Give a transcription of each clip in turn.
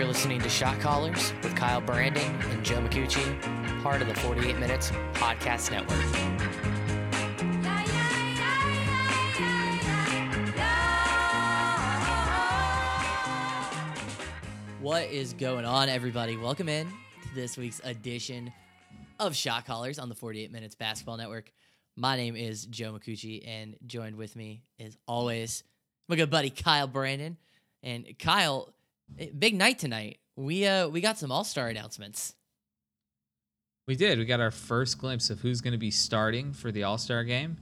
You're listening to Shot Callers with Kyle Brandon and Joe McCucci, part of the 48 Minutes Podcast Network. What is going on, everybody? Welcome in to this week's edition of Shot Callers on the 48 Minutes Basketball Network. My name is Joe McCucci, and joined with me, as always, my good buddy Kyle Brandon. And Kyle, big night tonight. We uh we got some All Star announcements. We did. We got our first glimpse of who's going to be starting for the All Star game.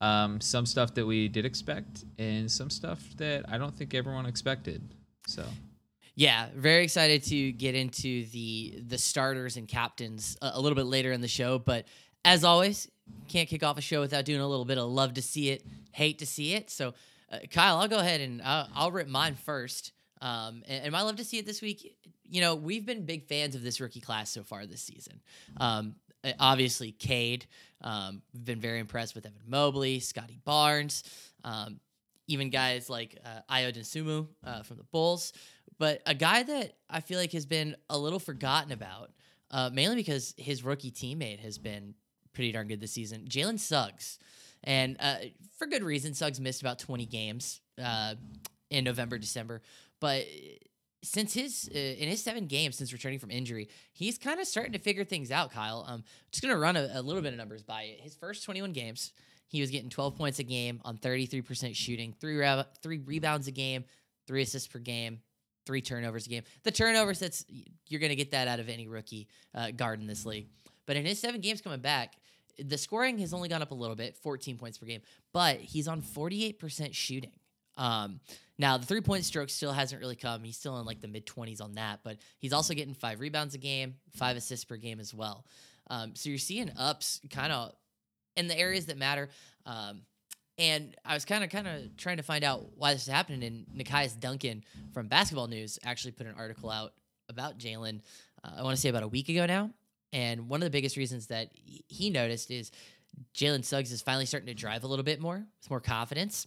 Um, some stuff that we did expect, and some stuff that I don't think everyone expected. So Yeah, very excited to get into the the starters and captains a, a little bit later in the show. But as always, can't kick off a show without doing a little bit of love to see it, hate to see it. So, uh, Kyle, I'll go ahead and I'll, I'll rip mine first. Um, and, and my love to see it this week. You know, we've been big fans of this rookie class so far this season. Um, uh, obviously, Cade. Um, we've been very impressed with Evan Mobley, Scotty Barnes, um, even guys like uh, Ayo Dosunmu uh, from the Bulls. But a guy that I feel like has been a little forgotten about, uh, mainly because his rookie teammate has been pretty darn good this season, Jalen Suggs. And uh, for good reason, Suggs missed about 20 games uh, in November, December. But since his uh, in his seven games since returning from injury, he's kind of starting to figure things out. Kyle, um, just gonna run a, a little bit of numbers by it. His first 21 games, he was getting 12 points a game on 33% shooting, three re- three rebounds a game, three assists per game, three turnovers a game. The turnovers, that's you're gonna get that out of any rookie uh, guard in this league. But in his seven games coming back, the scoring has only gone up a little bit, 14 points per game, but he's on 48% shooting. Um, now the three point stroke still hasn't really come. He's still in like the mid 20s on that, but he's also getting five rebounds a game, five assists per game as well. Um, so you're seeing ups kind of in the areas that matter. Um, and I was kind of kind of trying to find out why this is happening. And Nekias Duncan from Basketball News actually put an article out about Jalen. Uh, I want to say about a week ago now. And one of the biggest reasons that he noticed is Jalen Suggs is finally starting to drive a little bit more with more confidence.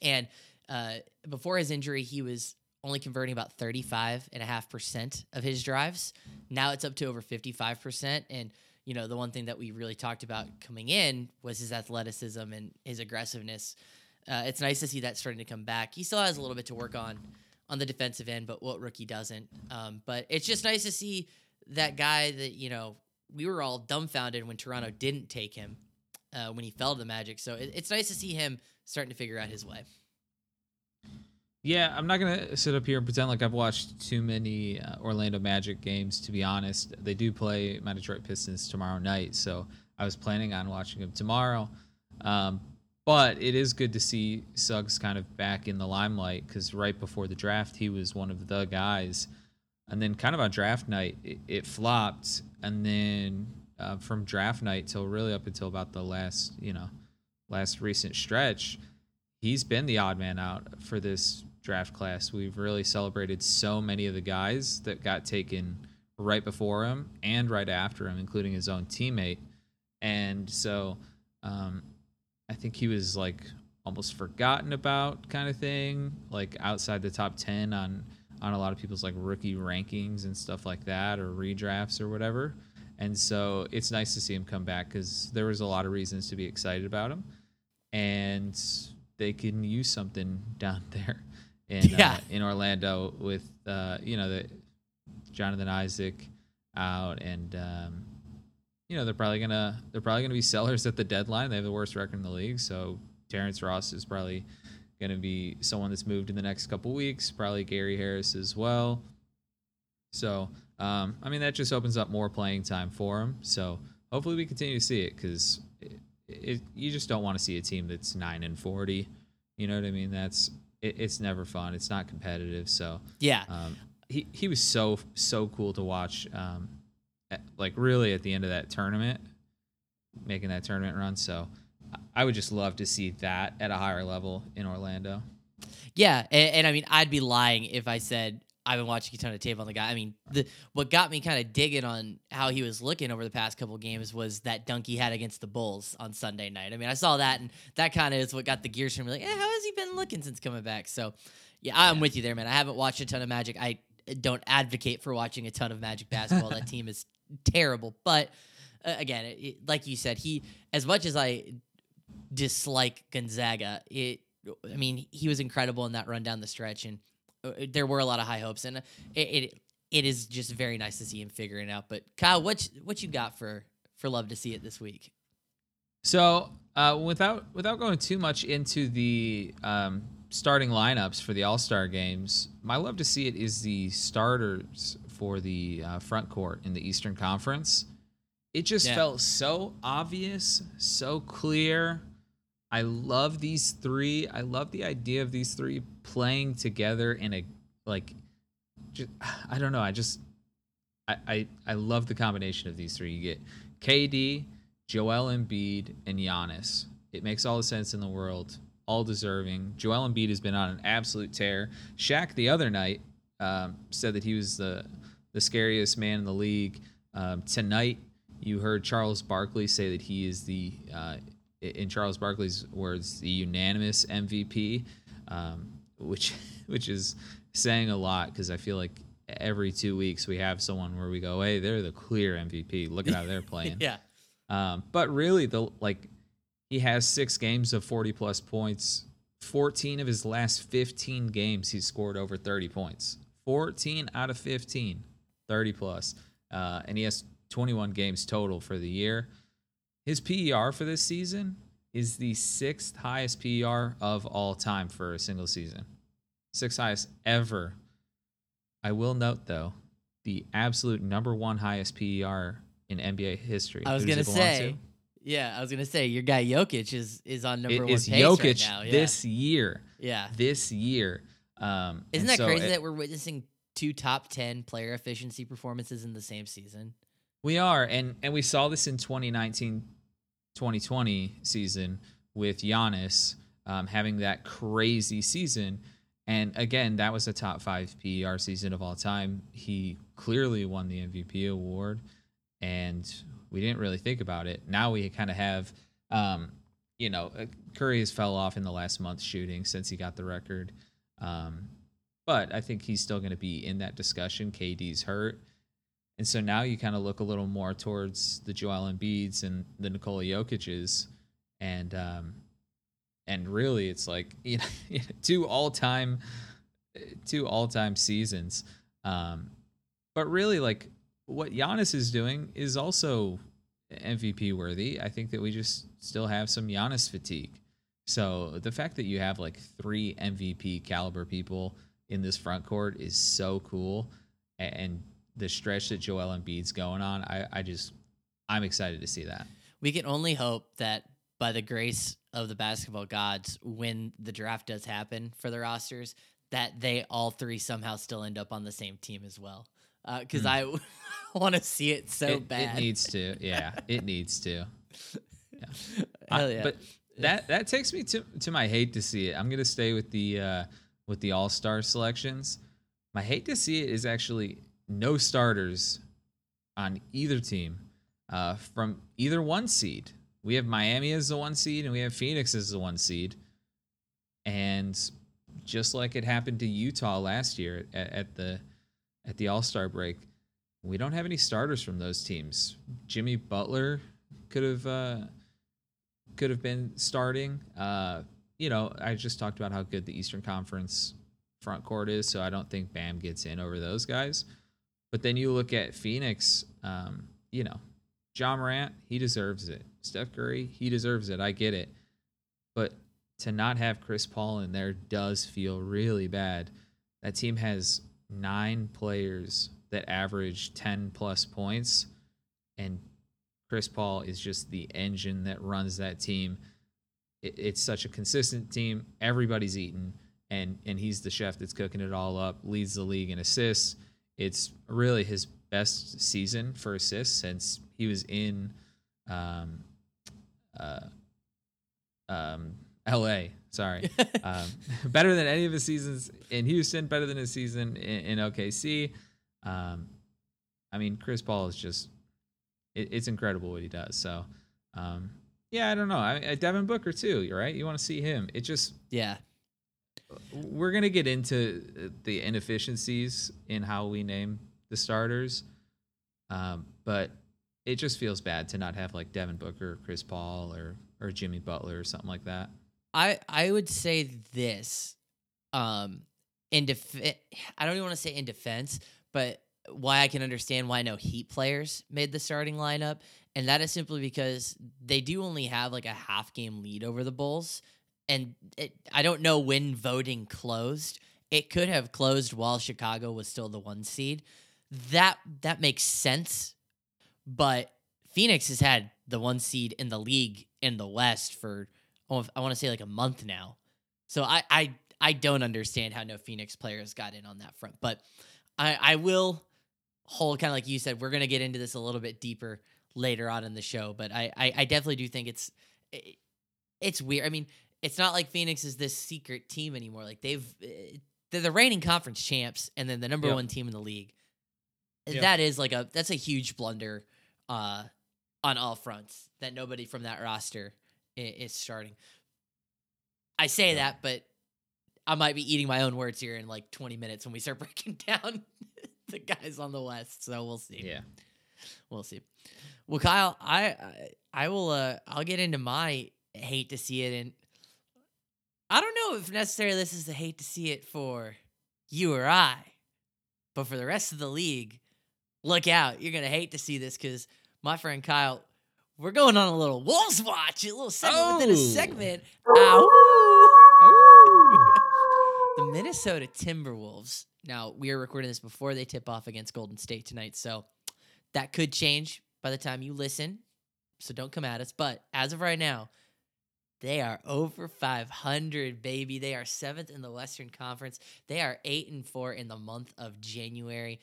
And uh, before his injury, he was only converting about 35.5% of his drives. Now it's up to over 55%. And, you know, the one thing that we really talked about coming in was his athleticism and his aggressiveness. Uh, it's nice to see that starting to come back. He still has a little bit to work on on the defensive end, but what rookie doesn't. Um, but it's just nice to see that guy that, you know, we were all dumbfounded when Toronto didn't take him uh, when he fell to the Magic. So it, it's nice to see him starting to figure out his way. Yeah, I'm not gonna sit up here and pretend like I've watched too many uh, Orlando Magic games. To be honest, they do play my Detroit Pistons tomorrow night, so I was planning on watching them tomorrow. Um, but it is good to see Suggs kind of back in the limelight because right before the draft, he was one of the guys. And then, kind of on draft night, it, it flopped. And then uh, from draft night till really up until about the last, you know, last recent stretch, he's been the odd man out for this draft class. We've really celebrated so many of the guys that got taken right before him and right after him, including his own teammate. And so, um, I think he was like almost forgotten about kind of thing, like outside the top 10 on on a lot of people's like rookie rankings and stuff like that or redrafts or whatever. And so it's nice to see him come back cuz there was a lot of reasons to be excited about him and they can use something down there in Yeah. uh, in Orlando with uh, you know the Jonathan Isaac out and um, you know they're probably gonna they're probably gonna be sellers at the deadline. They have the worst record in the league, so Terrence Ross is probably gonna be someone that's moved in the next couple weeks. Probably Gary Harris as well. So um, I mean that just opens up more playing time for him. So hopefully we continue to see it because it, you just don't want to see a team that's nine and forty. You know what I mean? That's it, it's never fun. It's not competitive. So Yeah. um, he he was so so cool to watch. Um, at, like really at the end of that tournament, making that tournament run. So I would just love to see that at a higher level in Orlando. Yeah, and, and I mean, I'd be lying if I said I've been watching a ton of tape on the guy. I mean, the what got me kind of digging on how he was looking over the past couple games was that dunk he had against the Bulls on Sunday night. I mean, I saw that, and that kind of is what got the gears from me. Like, eh, how has he been looking since coming back? So, yeah, I'm with you there, man. I haven't watched a ton of Magic. I don't advocate for watching a ton of Magic basketball. that team is terrible. But uh, again, it, it, like you said, he as much as I dislike Gonzaga, it I mean he was incredible in that run down the stretch, and there were a lot of high hopes, and it, it it is just very nice to see him figuring out. But Kyle, what what you got for for love to see it this week? So uh, without without going too much into the um, starting lineups for the All Star games, my love to see it is the starters for the uh, front court in the Eastern Conference. It just Yeah. felt so obvious, so clear. I love these three. I love the idea of these three playing together in a like. Just, I don't know. I just I, I I love the combination of these three. You get KD, Joel Embiid, and Giannis. It makes all the sense in the world. All deserving. Joel Embiid has been on an absolute tear. Shaq the other night um, said that he was the the scariest man in the league. Um, tonight, you heard Charles Barkley say that he is the, uh, in Charles Barkley's words, the unanimous MVP, um, which which is saying a lot because I feel like every two weeks we have someone where we go, hey, they're the clear MVP. Look at how they're playing. Yeah, Um, but really, the like he has six games of forty plus points. Fourteen of his last fifteen games, he scored over thirty points. Fourteen out of 15, 30 plus, uh, and he has twenty-one games total for the year. His PER for this season is the sixth highest PER of all time for a single season, sixth highest ever. I will note though, the absolute number one highest PER in NBA history. I was say. to? Yeah, I was gonna say your guy Jokic is is on number It one is pace Jokic right now. Yeah. this year. yeah. This year. Um, Isn't that so crazy it- that we're witnessing two top ten player efficiency performances in the same season? we are, and and we saw this in 2019, 2020 season with Giannis um, having that crazy season. And again, that was a top five PER season of all time. He clearly won the MVP award, and we didn't really think about it. Now we kind of have, um, you know, uh, Curry has fell off in the last month shooting since he got the record. Um, but I think he's still going to be in that discussion. KD's hurt. And so now you kind of look a little more towards the Joel Embiids and the Nikola Jokic's, and um, and really it's like you know two all time, two all time seasons. Um, but really like what Giannis is doing is also MVP worthy. I think that we just still have some Giannis fatigue. So the fact that you have like three MVP caliber people in this front court is so cool, and the stretch that Joel Embiid's going on, I, I just I'm excited to see that. We can only hope that by the grace of the basketball gods, when the draft does happen for the rosters, that they all three somehow still end up on the same team as well. Because Hmm. I want to see it so it, bad. it needs to, yeah, it needs to. Yeah. Hell I- yeah. But that that takes me to to my hate to see it. I'm gonna stay with the uh, with the All Star selections. My hate to see it is actually no starters on either team uh, from either one seed. We have Miami as the one seed, and we have Phoenix as the one seed. And just like it happened to Utah last year at, at the at the All Star break, we don't have any starters from those teams. Jimmy Butler could have uh, could have been starting. Uh, you know, I just talked about how good the Eastern Conference front court is, so I don't think Bam gets in over those guys. But then you look at Phoenix, um, you know, Ja Morant, he deserves it. Steph Curry, he deserves it. I get it. But to not have Chris Paul in there does feel really bad. That team has nine players that average 10 plus points, and Chris Paul is just the engine that runs that team. It, it's such a consistent team. Everybody's eating, and and he's the chef that's cooking it all up. Leads the league in assists. It's really his best season for assists since he was in, um, uh, um, L.A. Sorry, um, better than any of his seasons in Houston. Better than his season in, in OKC. Um, I mean, Chris Paul is just it, it's incredible what he does. So, um, yeah, I don't know. I, Devin Booker too. You're right. You want to see him. It just yeah. We're gonna get into uh, the inefficiencies in how we name the starters, um, but it just feels bad to not have like Devin Booker, or Chris Paul, or or Jimmy Butler or something like that. I I would say this, um, in def- I don't even want to say in defense, but why I can understand why no Heat players made the starting lineup, and that is simply because they do only have like a half game lead over the Bulls, and it, I don't know when voting closed. It could have closed while Chicago was still the one seed. That that makes sense, but Phoenix has had the one seed in the league in the West for I want to say like a month now. So I I I don't understand how no Phoenix players got in on that front, but I I will hold kind of like you said. We're gonna get into this a little bit deeper later on in the show, but I I, I definitely do think it's it, it's weird. I mean, it's not like Phoenix is this secret team anymore. Like they've eh, they're the reigning conference champs and then the number Yep. one team in the league. Yep. That is like a that's a huge blunder uh on all fronts that nobody from that roster is starting. I say Yeah. that, but I might be eating my own words here in like 20 minutes when we start breaking down the guys on the West. So we'll see. Yeah. We'll see. Well, Kyle, I I, I will uh I'll get into my hate to see it and I don't know if necessarily this is the hate to see it for you or I, but for the rest of the league, look out. You're gonna hate to see this because my friend Kyle, we're going on a little Wolves watch, a little segment within a Oh. segment. The Minnesota Timberwolves. Now, we are recording this before they tip off against Golden State tonight, so that could change by the time you listen. So don't come at us. But as of right now, they are over 500, baby. They are seventh in the Western Conference. They are eight and four in the month of January.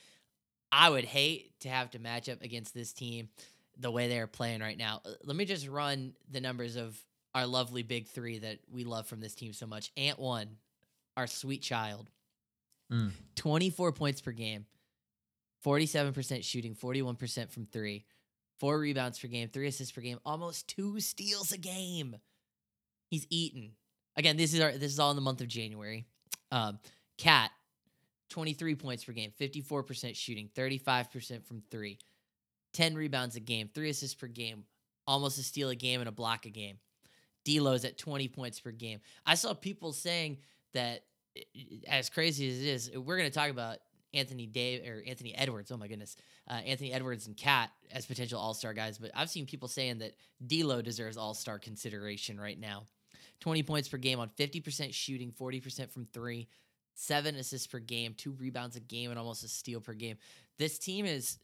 I would hate to have to match up against this team the way they are playing right now. Uh, Let me just run the numbers of our lovely big three that we love from this team so much. Ant one, our sweet child, Mm. 24 points per game, 47% shooting, 41% from three, four rebounds per game, three assists per game, almost two steals a game. He's eaten. Again, this is our this is all in the month of January. Um, KAT, 23 points per game, 54% shooting, 35% from three, 10 rebounds a game, three assists per game, almost a steal a game and a block a game. D'Lo's at 20 points per game. I saw people saying that as crazy as it is, we're going to talk about Anthony Dave or Anthony Edwards. Oh my goodness, uh, Anthony Edwards and KAT as potential All Star guys. But I've seen people saying that D'Lo deserves All Star consideration right now. Twenty points per game on fifty percent shooting, forty percent from three, seven assists per game, two rebounds a game, and almost a steal per game. This team is,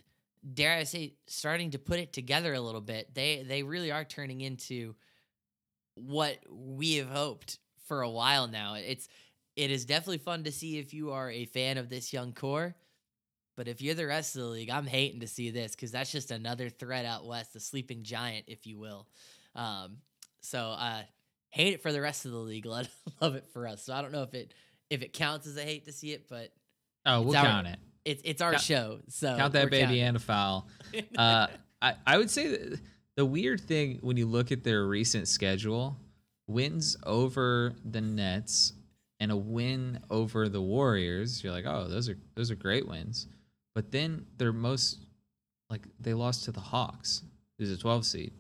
dare I say, starting to put it together a little bit. They they really are turning into what we have hoped for a while now. It's it is definitely fun to see if you are a fan of this young core. But if you're the rest of the league, I'm hating to see this because that's just another threat out west, the sleeping giant, if you will. Um, so uh, hate it for the rest of the league. Love love it for us. So I don't know if it if it counts as a hate to see it, but Oh, we'll our- count it. it's it's our Count- show. So Count that baby counting. and a foul. Uh, I, I would say that the weird thing when you look at their recent schedule, wins over the Nets and a win over the Warriors, you're like, oh, those are those are great wins. But then their most like they lost to the Hawks, who's a 12 seed,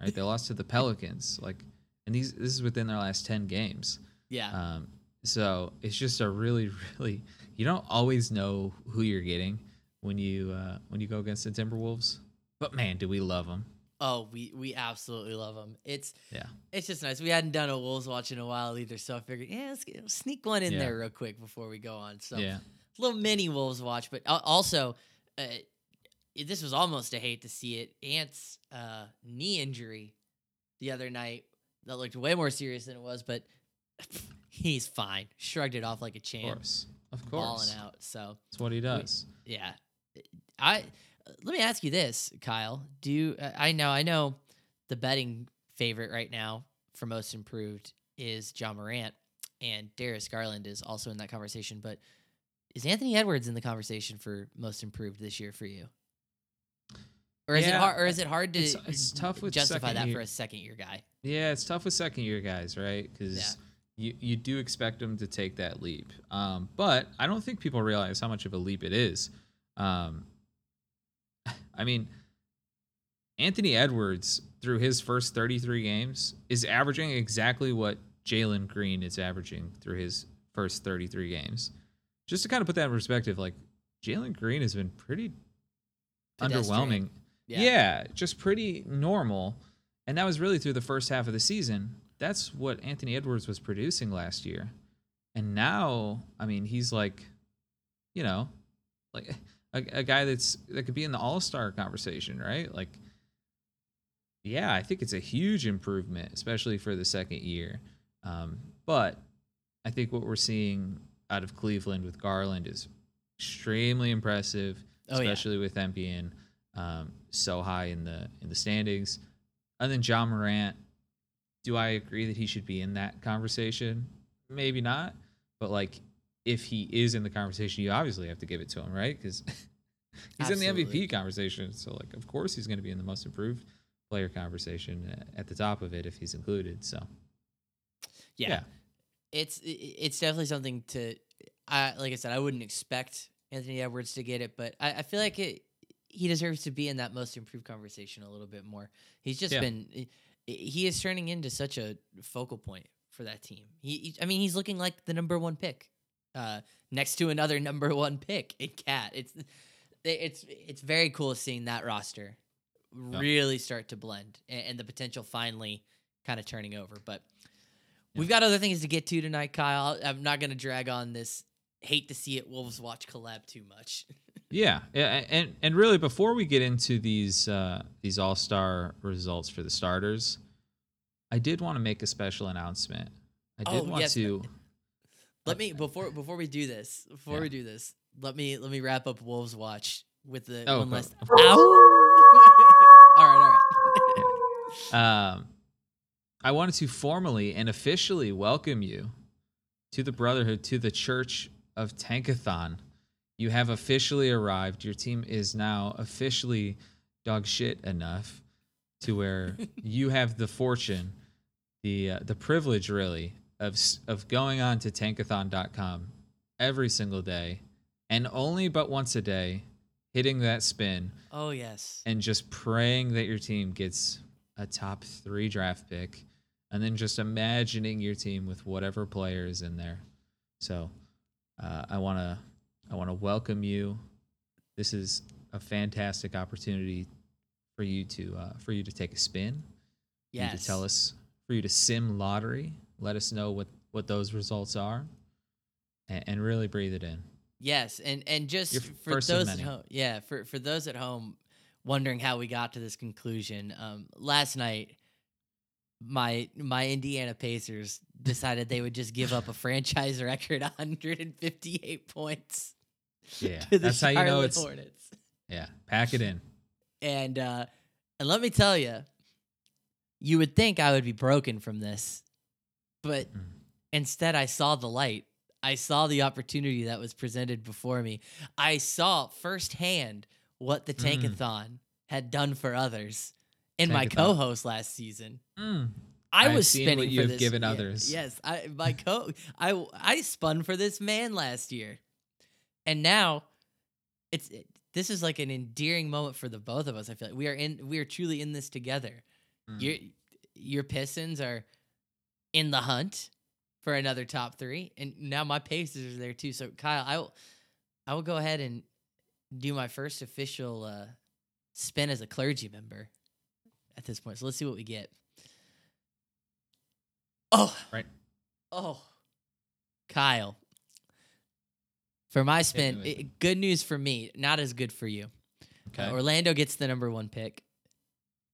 right? They lost to the Pelicans, like, and these this is within their last 10 games. yeah. Um, so it's just a really, really you don't always know who you're getting when you uh, when you go against the Timberwolves. But man, do we love them? Oh, we we absolutely love them. It's Yeah. it's just nice. We hadn't done a Wolves watch in a while either, so I figured, yeah, let's get, sneak one in Yeah. there real quick before we go on. So yeah, little mini Wolves watch, but also, uh, this was almost a hate to see it. Ant's uh, knee injury the other night that looked way more serious than it was, but he's fine. Shrugged it off like a champ. of course, of balling course. out. So That's what he does. yeah, I let me ask you this, Kyle. Do you, uh, I know I know the betting favorite right now for most improved is Ja Morant, and Darius Garland is also in that conversation. But is Anthony Edwards in the conversation for most improved this year for you? Or is it hard? Or is it hard to it's- it's tough with justify that year- for a second year guy? Yeah, it's tough with second year guys, right? Because Yeah. you you do expect them to take that leap. Um, but I don't think people realize how much of a leap it is. Um, I mean, Anthony Edwards through his first 33 games is averaging exactly what Jalen Green is averaging through his first 33 games. Just to kind of put that in perspective, like Jalen Green has been pretty Pedestrian. underwhelming. Yeah. just pretty normal. And that was really through the first half of the season. That's what Anthony Edwards was producing last year. And now, I mean, he's like, you know, like a, a guy that's that could be in the all-star conversation, right? Like yeah, I think it's a huge improvement, especially for the second year. Um, but I think what we're seeing out of Cleveland with Garland is extremely impressive, Oh, yeah. especially with them being um, so high in the in the standings. And then Ja Morant, do I agree that he should be in that conversation? Maybe not, but like if he is in the conversation, you obviously have to give it to him, right? Because he's in the MVP conversation, so like of course he's going to be in the most improved player conversation uh, at the top of it if he's included. So yeah. yeah. It's it's definitely something to. I like I said, I wouldn't expect Anthony Edwards to get it, but I, I feel like it. He deserves to be in that most improved conversation a little bit more. He's just Yeah. been. He is turning into such a focal point for that team. He, he- I mean, he's looking like the number one pick, uh, next to another number one pick in KAT. It's, it's, it's very cool seeing that roster really start to blend and, and the potential finally kind of turning over. But we've got other things to get to tonight, Kyle. I'm not going to drag on this. Hate to see it Wolves watch collab too much. Yeah, yeah, and and really before we get into these uh, these all star results for the starters, I did want to make a special announcement. I did Oh, want yes, to. Let me before before we do this. Before Yeah. we do this, let me let me wrap up Wolves watch with the Oh, one last. Ow! all right, all right. Um, I wanted to formally and officially welcome you to the Brotherhood, to the Church of Tankathon. You have officially arrived. Your team is now officially dog shit enough to where you have the fortune, the uh, the privilege, really, of of going on to tankathon.com every single day, and only but once a day, hitting that spin oh yes. and just praying that your team gets a top three draft pick, and then just imagining your team with whatever player is in there. So, uh, I want to I want to welcome you. This is a fantastic opportunity for you to uh, for you to take a spin. Yes. to tell us for you to sim lottery. Let us know what what those results are, and, and really breathe it in. Yes, and and just for those at home, yeah, for for those at home wondering how we got to this conclusion, um, last night my my Indiana Pacers decided they would just give up a franchise record 158 points Yeah, that's how you know it's Hornets. yeah. Pack it in. And uh, and let me tell you, you would think I would be broken from this, but Mm. instead I saw the light. I saw the opportunity that was presented before me. I saw firsthand what the Mm. Tankathon had done for others in my co-host last season. Mm. I I've was spinning what you for have this. given yeah, others. Yes, I my co I I spun for this man last year, and now it's it, this is like an endearing moment for the both of us. I feel like we are in we are truly in this together. Mm. Your your Pistons are in the hunt for another top three, and now my Pacers are there too. So Kyle, I will I will go ahead and do my first official uh, spin as a clergy member at this point. So let's see what we get. Oh, Right. Oh, Kyle. For my spin, me with i- good news for me, not as good for you. Okay. Uh, Orlando gets the number one pick.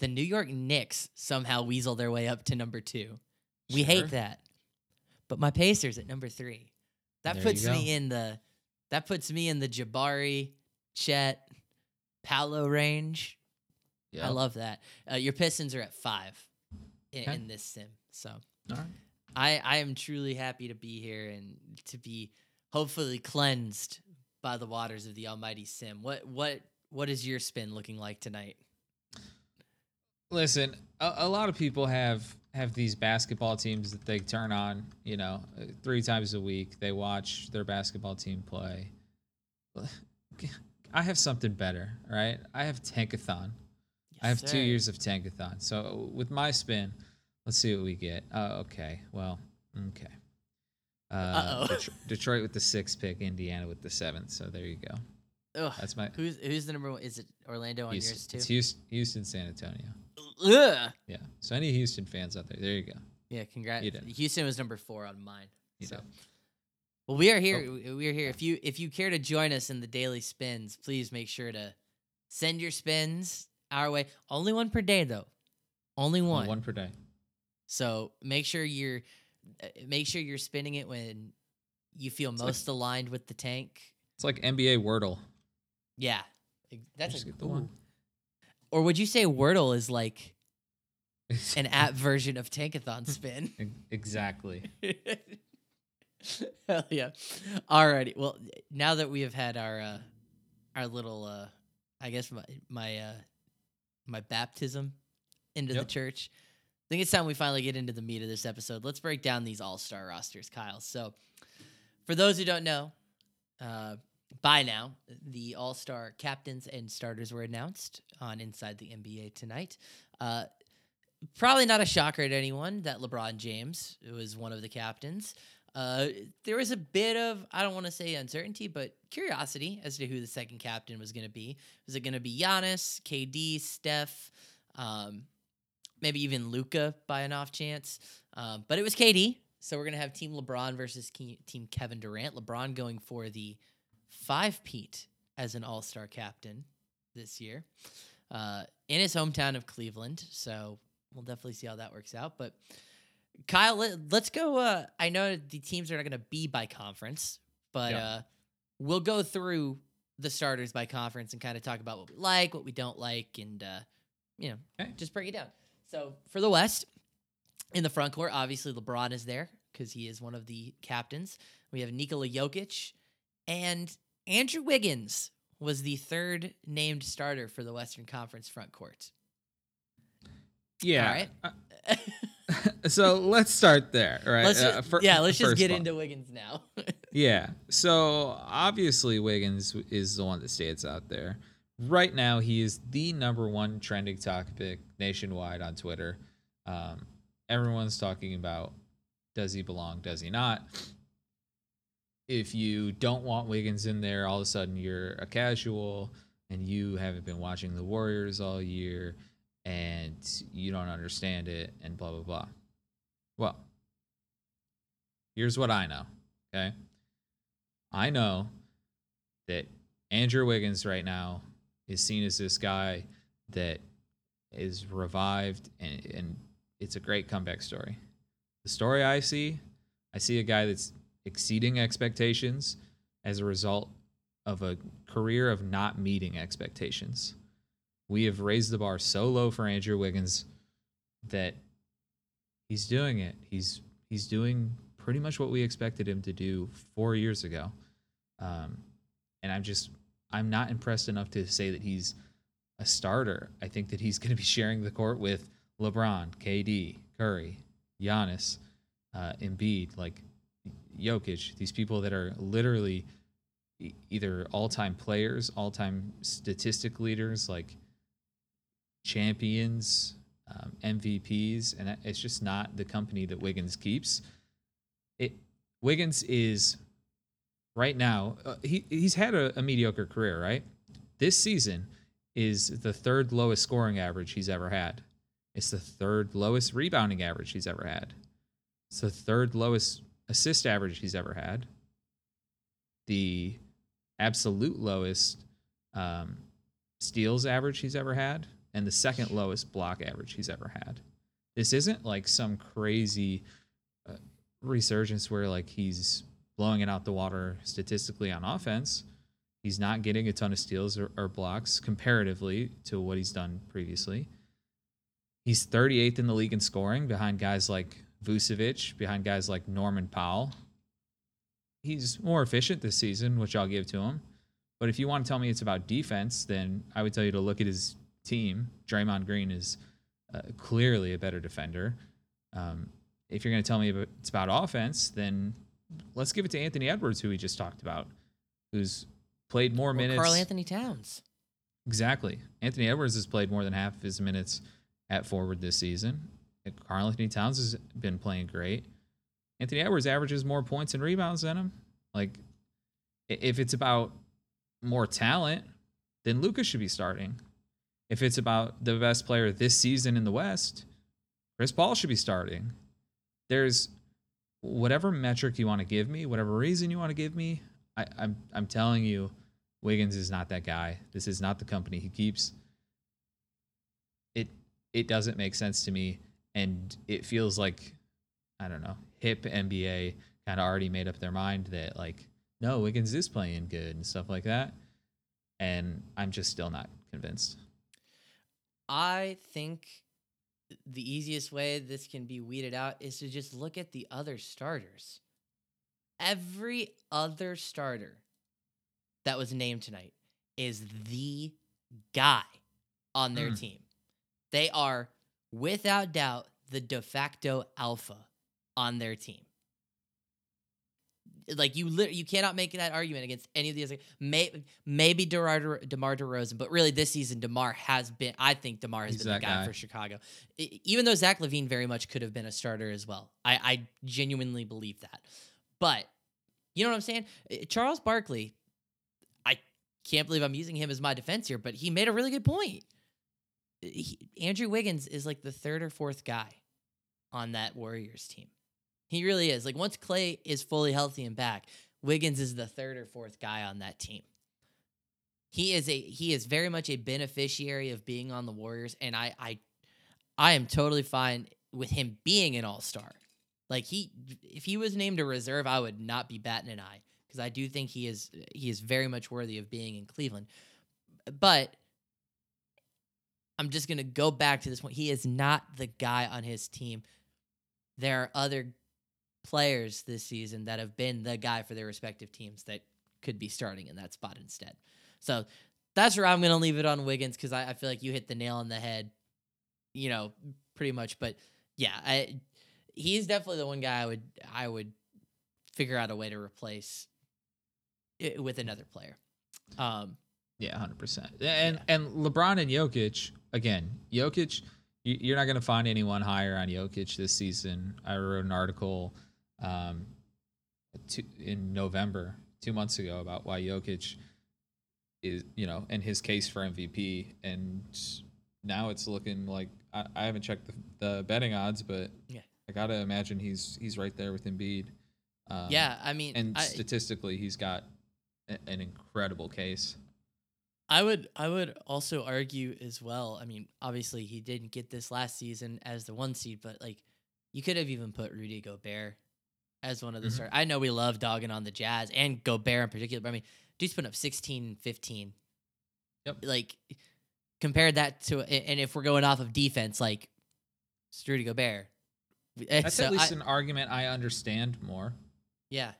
The New York Knicks somehow weasel their way up to number two. We Sure. hate that. But my Pacers at number three. That There puts me in the that puts me in the Jabari, Chet, Paolo range. I love that. Uh, your Pistons are at five in, Okay. in this sim. So All right. I, I am truly happy to be here and to be hopefully cleansed by the waters of the almighty sim. What what what is your spin looking like tonight? Listen, a, a lot of people have have these basketball teams that they turn on, you know, three times a week. They watch their basketball team play. I have something better, right? I have Tankathon. I have Yes, two years of Tankathon. So with my spin, let's see what we get. Uh, okay. Well, okay. Uh, Uh-oh. Detro- Detroit with the sixth pick, Indiana with the seventh. So there you go. Ugh. That's my Who's who's the number one? Is it Orlando on Houston, yours too? it's Houston, Houston, San Antonio. Ugh. Yeah. So any Houston fans out there, there you go. Yeah, congrats. Houston was number four on mine. You so. did. Well, we are here. we- We are here. If you if you care to join us in the daily spins, please make sure to send your spins our way. Only one per day, though. Only Only one. One per day. So make sure you're uh, make sure you're spinning it when you feel It's like- most aligned with the tank. It's like NBA Wordle. Yeah, that's Just a the one. Or would you say Wordle is like an app version of Tankathon Spin? Exactly. Hell yeah! Alrighty. Well, now that we have had our uh, our little, uh, I guess my my uh, my baptism into the church, I think it's time we finally get into the meat of this episode. Let's break down these all star rosters, Kyle. So, for those who don't know, uh, by now the all star captains and starters were announced on Inside the NBA tonight. Uh, probably not a shocker to anyone that LeBron James was one of the captains. Uh, there was a bit of I don't want to say uncertainty, but curiosity as to who the second captain was going to be. Was it going to be Giannis, KD, Steph, um, maybe even Luka by an off chance? Um, but it was KD, so we're going to have Team LeBron versus Team Kevin Durant. LeBron going for the five-peat as an All Star captain this year uh, in his hometown of Cleveland. So we'll definitely see how that works out. But Kyle, let, us go. Uh, I know the teams are not going to be by conference, but Yeah. uh, we'll go through the starters by conference and kind of talk about what we like, what we don't like, and uh, you know, Okay. just break it down. So for the West, in the front court, obviously LeBron is there because he is one of the captains. We have Nikola Jokic and Andrew Wiggins was the third named starter for the Western Conference front court. Yeah. All right. Uh, so let's start there, right? Let's Uh, just, fir- yeah, let's just get into Wiggins now. Yeah. So obviously Wiggins is the one that stands out there. Right now, he is the number one trending topic nationwide on Twitter. Um, everyone's talking about does he belong, does he not? If you don't want Wiggins in there, all of a sudden you're a casual and you haven't been watching the Warriors all year and you don't understand it and blah, blah, blah. Well, here's what I know. Okay. I know that Andrew Wiggins right now is seen as this guy that is revived and, and it's a great comeback story. The story I see, I see a guy that's exceeding expectations as a result of a career of not meeting expectations. We have raised the bar so low for Andrew Wiggins that he's doing it. He's he's doing pretty much what we expected him to do four years ago. Um, and I'm just I'm not impressed enough to say that he's a starter. I think that he's going to be sharing the court with LeBron, KD, Curry, Giannis, uh, Embiid, like Jokic. These people that are literally either all-time players, all-time statistic leaders, like champions, um, MVPs, and it's just not the company that Wiggins keeps. It Wiggins is right now. Uh, he he's had a, a mediocre career, right? This season is the third lowest scoring average he's ever had. It's the third lowest rebounding average he's ever had. It's the third lowest assist average he's ever had. The absolute lowest um, steals average he's ever had, and the second lowest block average he's ever had. This isn't like some crazy uh, resurgence where like he's blowing it out the water statistically on offense. He's not getting a ton of steals or, or blocks comparatively to what he's done previously. He's 38th in the league in scoring behind guys like Vucevic, behind guys like Norman Powell. He's more efficient this season, which I'll give to him. But if you want to tell me it's about defense, then I would tell you to look at his team. Draymond Green is uh, clearly a better defender. Um, if you're going to tell me about, it's about offense, then let's give it to Anthony Edwards, who we just talked about, who's played more Or minutes. Karl Anthony Towns. Exactly. Anthony Edwards has played more than half of his minutes at forward this season. Karl Anthony Towns has been playing great. Anthony Edwards averages more points and rebounds than him. Like, if it's about more talent, then Luka's should be starting. If it's about the best player this season in the West, Chris Paul should be starting. There's whatever metric you want to give me, whatever reason you want to give me. I, I'm I'm telling you, Wiggins is not that guy. This is not the company he keeps. It it doesn't make sense to me, and it feels like I don't know hip NBA kind of already made up their mind that like no Wiggins is playing good and stuff like that, and I'm just still not convinced. I think the easiest way this can be weeded out is to just look at the other starters. Every other starter that was named tonight is the guy on their Mm. team. They are, without doubt, the de facto alpha on their team. Like you, lit- you cannot make that argument against any of these. May, maybe DeMar, DeMar DeRozan, but really this season Demar has been. I think Demar has He's been the guy, guy. for Chicago. I- even though Zach LaVine very much could have been a starter as well. I, I genuinely believe that. But you know what I'm saying? Charles Barkley, I can't believe I'm using him as my defense here, but he made a really good point. He, Andrew Wiggins is like the third or fourth guy on that Warriors team. He really is. Like once Clay is fully healthy and back, Wiggins is the third or fourth guy on that team. He is a he is very much a beneficiary of being on the Warriors, and I I I am totally fine with him being an all star. Like he, if he was named a reserve, I would not be batting an eye because I do think he is he is very much worthy of being in Cleveland. But I'm just gonna go back to this point. He is not the guy on his team. There are other players this season that have been the guy for their respective teams that could be starting in that spot instead. So that's where I'm gonna leave it on Wiggins because I, I feel like you hit the nail on the head. You know, pretty much. But yeah, I he's definitely the one guy I would I would figure out a way to replace it with another player. Um, Yeah, hundred percent. And and LeBron and Jokic again. Jokic, you, you're not going to find anyone higher on Jokic this season. I wrote an article um, two, in November, two months ago, about why Jokic is, you know, and his case for MVP. And now it's looking like I, I haven't checked the, the betting odds, but Yeah. I gotta imagine he's he's right there with Embiid. Um, yeah, I mean, and I, statistically, he's got a, an incredible case. I would I would also argue as well. I mean, obviously he didn't get this last season as the one seed, but like you could have even put Rudy Gobert as one of the Mhm. start. I know we love dogging on the Jazz and Gobert in particular, but I mean, dude's putting up 16, 15. Yep. Like compared that to and if we're going off of defense, like it's Rudy Gobert. That's So at least I- an argument I understand more. yeah.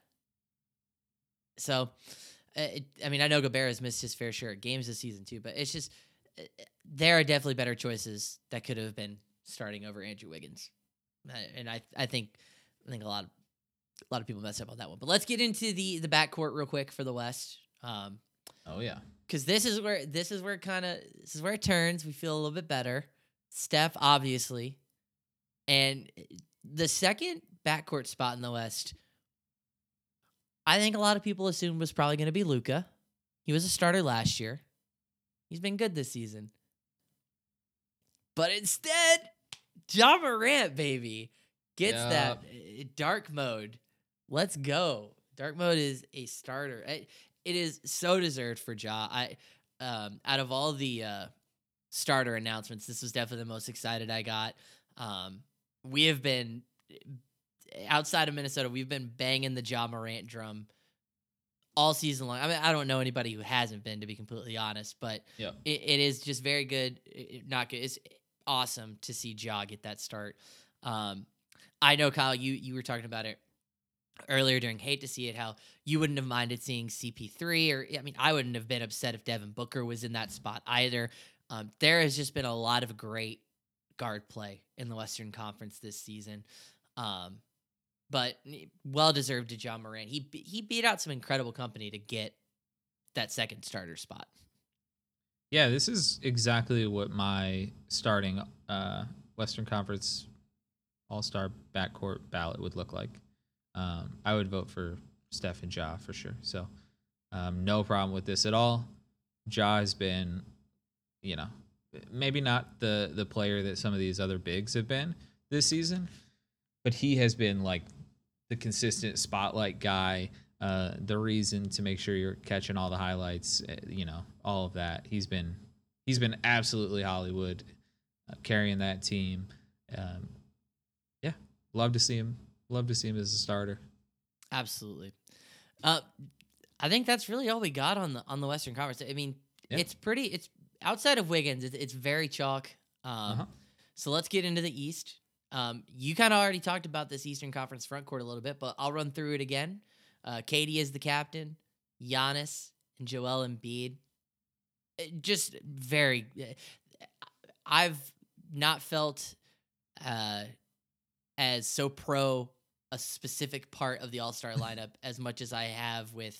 So, it, I mean, I know Gobert has missed his fair share of games this season too, but it's just uh, there are definitely better choices that could have been starting over Andrew Wiggins, Uh, and I I think I think a lot of a lot of people messed up on that one. But let's get into the the backcourt real quick for the West. Um, Oh yeah. because this is where this is where kind of this is where it turns. We feel a little bit better. Steph, obviously, and the second backcourt spot in the West. I think a lot of people assumed was probably going to be Luka. He was a starter last year. He's been good this season, but instead, Ja Morant, baby, gets that uh, dark mode. Let's go. Dark mode is a starter. It, it is so deserved for Ja. I um out of all the uh starter announcements, this was definitely the most excited I got. Um we have been outside of Minnesota, we've been banging the Ja Morant drum all season long. I mean, I don't know anybody who hasn't been, to be completely honest, but Yep. it, it is just very good. it- not good. It's awesome to see Ja get that start. Um, I know Kyle, you you were talking about it earlier during hate to see it how you wouldn't have minded seeing CP3 or I mean I wouldn't have been upset if Devin Booker was in that spot either. Um, there has just been a lot of great guard play in the Western Conference this season. Um, but well deserved to Ja Morant. He he beat out some incredible company to get that second starter spot. Yeah, this is exactly what my starting uh, Western Conference All Star backcourt ballot would look like. Um, I would vote for Steph and Ja for sure. So um, no problem with this at all. Ja has been, you know, maybe not the the player that some of these other bigs have been this season, but he has been like the consistent spotlight guy, uh, the reason to make sure you're catching all the highlights, uh, you know, all of that. He's been he's been absolutely Hollywood, uh, carrying that team. Um, yeah, love to see him. Love to see him as a starter. Absolutely. Uh, I think that's really all we got on the on the Western Conference. I mean, yeah. it's pretty. It's outside of Wiggins. It's, it's very chalk. Um, uh-huh. So let's get into the East. Um, you kind of already talked about this Eastern Conference front court a little bit, but I'll run through it again. Uh, KD is the captain, Giannis and Joel Embiid. It uh, just very. Uh, I've not felt uh, as so pro a specific part of the All Star lineup as much as I have with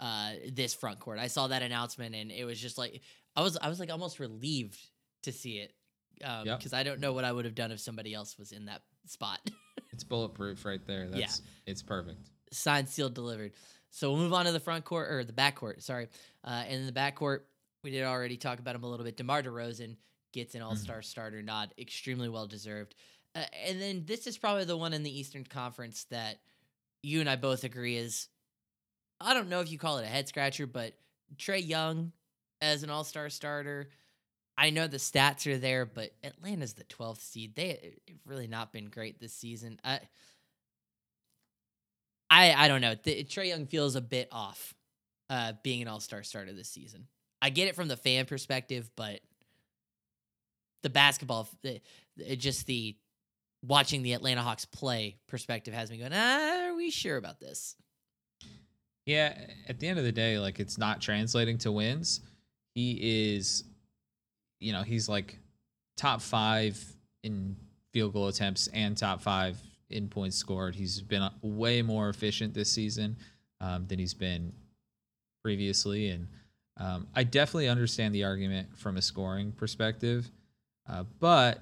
uh, this front court. I saw that announcement and it was just like I was I was like almost relieved to see it because um, yep. I don't know what I would have done if somebody else was in that spot. it's bulletproof right there. That's yeah. it's perfect. Signed, sealed, delivered. So we'll move on to the front court or the back court. Sorry, uh, and in the back court, we did already talk about him a little bit. DeMar DeRozan gets an All Star mm. starter nod, extremely well deserved. Uh, and then this is probably the one in the Eastern Conference that you and I both agree is I don't know if you call it a head scratcher, but Trae Young as an All Star starter. I know the stats are there, but Atlanta's the 12th seed. They have really not been great this season. I I, I don't know. Trae Young feels a bit off uh, being an All Star starter this season. I get it from the fan perspective, but the basketball, the, just the watching the Atlanta Hawks play perspective has me going, ah, are we sure about this? Yeah, at the end of the day, like it's not translating to wins. He is, you know, he's like top five in field goal attempts and top five in points scored. He's been way more efficient this season um, than he's been previously, and um, I definitely understand the argument from a scoring perspective, uh, but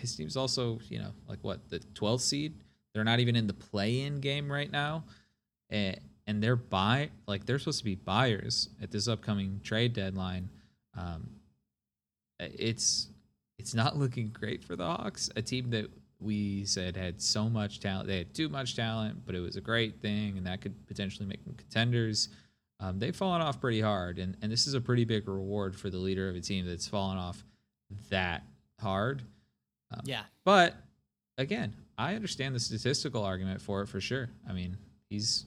his team's also, you know, like what the 12th seed. They're not even in the play-in game right now, and and they're buy like they're supposed to be buyers at this upcoming trade deadline. Um, it's it's not looking great for the Hawks, a team that we said had so much talent. They had too much talent, but it was a great thing, and that could potentially make them contenders. Um, they've fallen off pretty hard, and, and this is a pretty big reward for the leader of a team that's fallen off that hard. Um, yeah. But again, I understand the statistical argument for it for sure. I mean, he's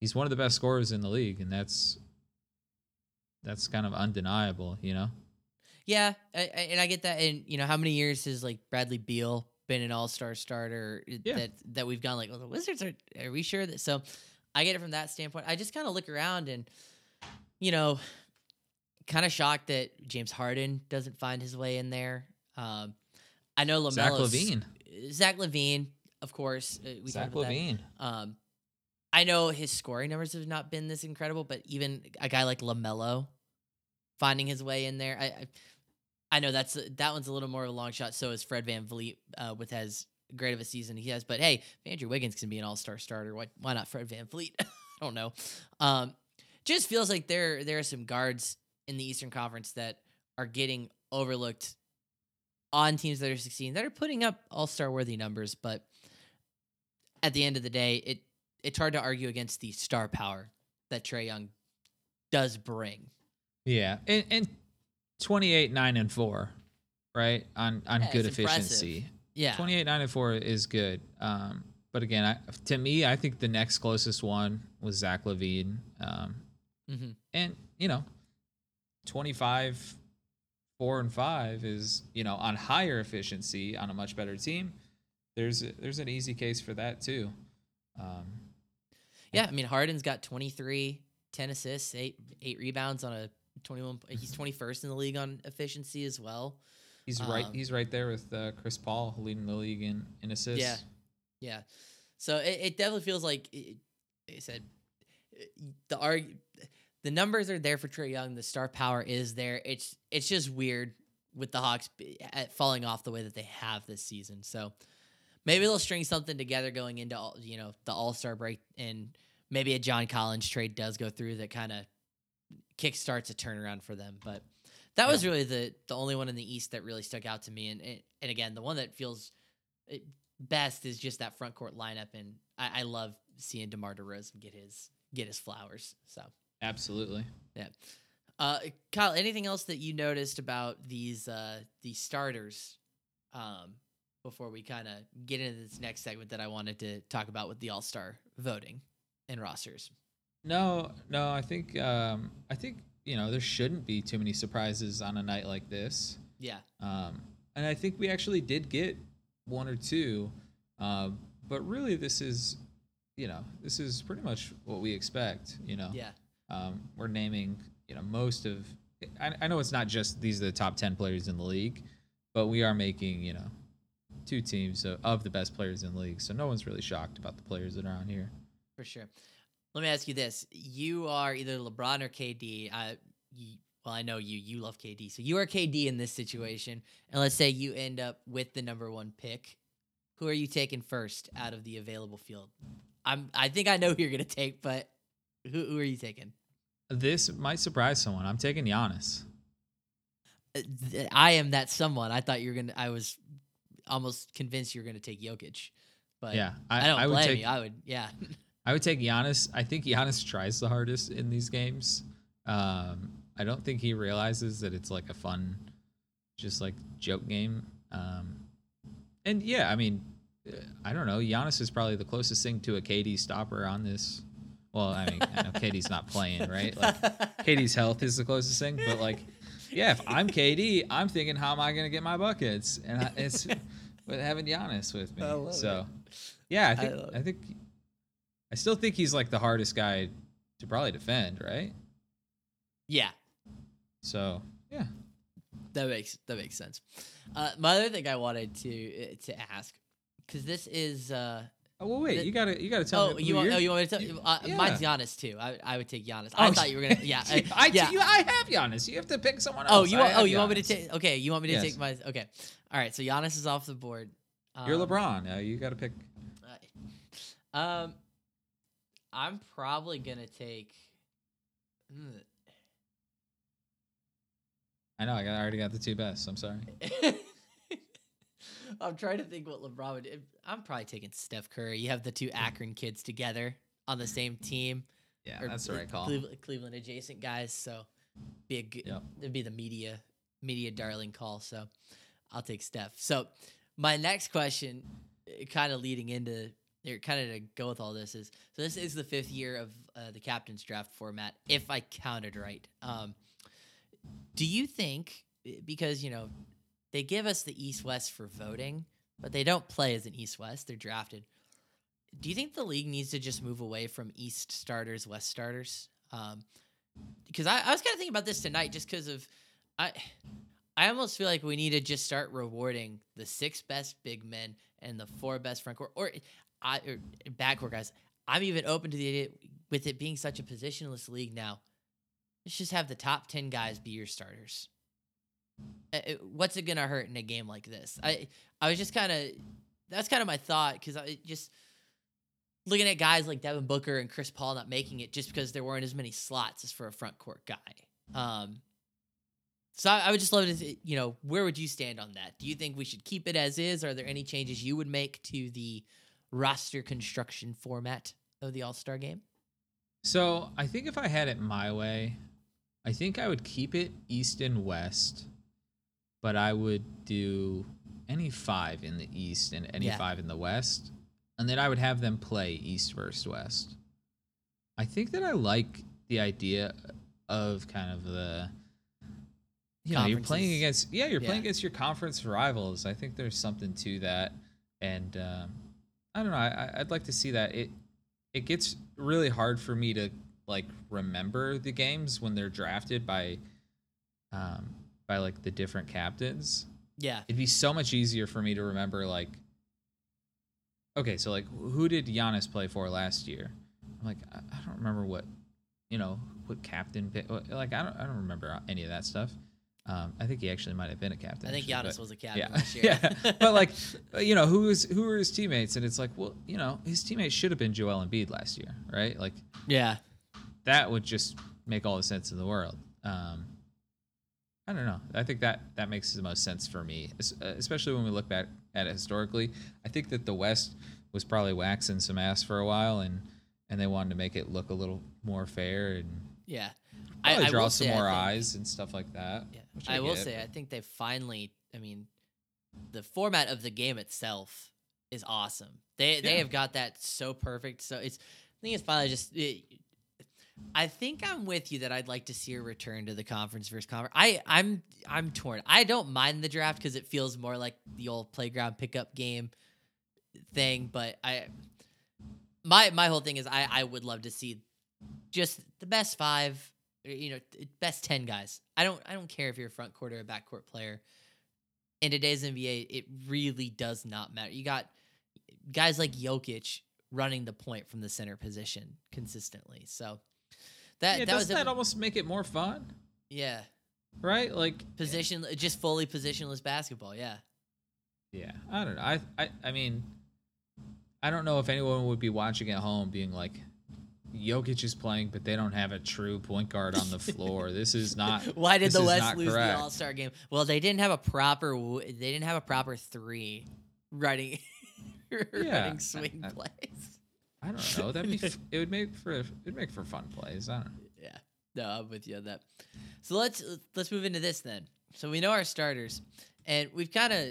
he's one of the best scorers in the league, and that's that's kind of undeniable, you know. Yeah, I, I, and I get that. And you know, how many years has like Bradley Beal been an All Star starter? Yeah. That that we've gone like, well, the Wizards are. Are we sure that? So, I get it from that standpoint. I just kind of look around and, you know, kind of shocked that James Harden doesn't find his way in there. Um, I know LaMelo. Zach LaVine. Zach LaVine, of course. Uh, we Zach LaVine. Um, I know his scoring numbers have not been this incredible, but even a guy like LaMelo finding his way in there, I, I, I know that's that one's a little more of a long shot. So is Fred VanVleet uh, with as great of a season he has. But hey, Andrew Wiggins can be an All Star starter. Why why not Fred VanVleet? I don't know. Um, just feels like there there are some guards in the Eastern Conference that are getting overlooked on teams that are succeeding that are putting up All Star worthy numbers, but at the end of the day, it it's hard to argue against the star power that Trae Young does bring. Yeah, and, and 28 9 and 4 right on on yeah, good efficiency impressive. yeah. 28 9 and 4 is good. Um but again I, to me i think the next closest one was zach lavine um mm-hmm. and you know 25 4 and 5 is you know on higher efficiency on a much better team. There's a, there's an easy case for that too. Um yeah, I mean Harden's got 23, 10 assists, eight eight rebounds on a 21. He's 21st in the league on efficiency as well. He's right. Um, He's right there with uh, Chris Paul leading the league in in assists. Yeah. Yeah. So it, it definitely feels like, it, like I said, the arg- the numbers are there for Trae Young. The star power is there. It's it's just weird with the Hawks falling off the way that they have this season. So maybe they'll string something together going into all, you know the All Star break, and maybe a John Collins trade does go through that kind of kickstarts a turnaround for them. But that was really the the only one in the East that really stuck out to me. And and, and again, the one that feels eh, best is just that front court lineup, and I, I love seeing Demar Derozan get his get his flowers. So absolutely. yeah, uh, Kyle, anything else that you noticed about these uh, these starters? Um, before we kind of get into this next segment that I wanted to talk about with the All Star voting and rosters. No, no. I think um, I think you know there shouldn't be too many surprises on a night like this. Yeah, Um, and I think we actually did get one or two, um, but really this is, you know, this is pretty much what we expect. You know, yeah, um, we're naming, you know, most of. I, I know it's not just these are the top ten players in the league, but we are making, you know, two teams of, of the best players in the league. So no one's really shocked about the players that are on here. for sure. Let me ask you this: You are either LeBron or KD. I, you, well, I know you. You love KD, so you are KD in this situation. And let's say you end up with the number one pick. Who are you taking first out of the available field? I'm. I think I know who you're gonna take, but who, who are you taking? This might surprise someone. I'm taking Giannis. Uh, I am that someone. I thought you were gonna. I was almost convinced you were gonna take Jokic, but yeah, I, don't I would blame take you. I would. Yeah. I would take Giannis. I think Giannis tries the hardest in these games. Um, I don't think he realizes that it's like a fun, just like joke game. Um, and yeah, I mean, uh, I don't know. Giannis is probably the closest thing to a KD stopper on this. Well, I mean, I know KD's not playing, right? Like KD's health is the closest thing, but like, yeah, if I'm KD, I'm thinking, how am I going to get my buckets? And I, it's with having Giannis with me. I so, yeah, I I think love I think I still think he's like the hardest guy to probably defend, right? yeah. So yeah, That makes that makes sense. Uh, my other thing I wanted to uh, to ask because this is uh, Oh well, wait. You gotta you gotta tell oh me. you want you're- oh you want me to tell you- uh, yeah. mine's Giannis too. I, I would take Giannis. I Oh, thought you were gonna yeah uh, I, yeah. you, I have Giannis. You have to pick someone else. oh you want oh you want me to take okay you want me to Yes. take my okay all right so Giannis is off the board. You're Um, LeBron. Uh, you gotta pick. uh, Um, I'm probably gonna take. I know. I, got, I already got the two best. I'm sorry. I'm trying to think what LeBron would. I'm probably taking Steph Curry. You have the two Akron kids together on the same team. Yeah, or that's the right call. Cleveland, Cleveland adjacent guys, so be a good. Yep. It'd be the media media darling call. So I'll take Steph. So my next question, uh, kind of leading into, or kind of to go with all this is, so this is the fifth year of uh, the captain's draft format, if I counted right. Um, do you think because you know they give us the East West for voting, but they don't play as an East West; they're drafted. Do you think the league needs to just move away from East starters, West starters? Um, because I, I was kind of thinking about this tonight, just because of I, I almost feel like we need to just start rewarding the six best big men and the four best front court or I or backcourt guys. I'm even open to the idea with it being such a positionless league now. Let's just have the top ten guys be your starters. Uh, uh, What's it gonna hurt in a game like this? I I was just kind of that's kind of my thought because I just looking at guys like Devin Booker and Chris Paul not making it just because there weren't as many slots as for a front court guy. Um, so I, I would just love to, you know, where would you stand on that? Do you think we should keep it as is? Are there any changes you would make to the roster construction format of the All Star game? So I think if I had it my way, I think I would keep it East and West, but I would do any five in the East and any Yeah. five in the West, and then I would have them play East versus West. I think that I like the idea of kind of the you know you're playing against yeah you're playing against your conference rivals. I think there's something to that, and um, I don't know. I, I'd like to see that. It it gets really hard for me to like remember the games when they're drafted by um by like the different captains Yeah. it'd be so much easier for me to remember like okay so like who did Giannis play for last year i'm like i, I don't remember what you know what captain what- like i don't i don't remember any of that stuff um, I think he actually might have been a captain. I think actually, Giannis was a captain yeah, this year. yeah. But like, you know, who is who are his teammates? And it's like, well, you know, his teammates should have been Joel Embiid last year, right? Like, yeah. that would just make all the sense in the world. Um, I don't know. I think that that makes the most sense for me, uh, especially when we look back at it historically. I think that the West was probably waxing some ass for a while, and and they wanted to make it look a little more fair and Yeah. probably draw will some say, more eyes and stuff like that. Yeah. Which I, will get. say, I think they finally, I mean, the format of the game itself is awesome. They they have got that so perfect. So it's, I think it's probably just. It, I think I'm with you that I'd like to see a return to the conference versus conference. I I'm I'm torn. I don't mind the draft because it feels more like the old playground pickup game thing. But I my my whole thing is I I would love to see just the best five, you know, best ten guys. I don't I don't care if you're a front court or a back court player. In today's NBA, it really does not matter. You got guys like Jokic running the point from the center position consistently. So that yeah, that doesn't that a- almost make it more fun, yeah right? Like eh position just fully positionless basketball. Yeah, Yeah, I don't know. I, I, I mean, I don't know if anyone would be watching at home being like, Jokic is playing, but they don't have a true point guard on the floor. this is not. Why did the West lose correct. the All Star game? Well, they didn't have a proper. They didn't have a proper three running, running swing I- plays. I don't know. That'd be. it would make for. It'd make for fun plays. I don't know. Yeah, no, I'm with you on that. So let's let's move into this then. So we know our starters, and we've kind of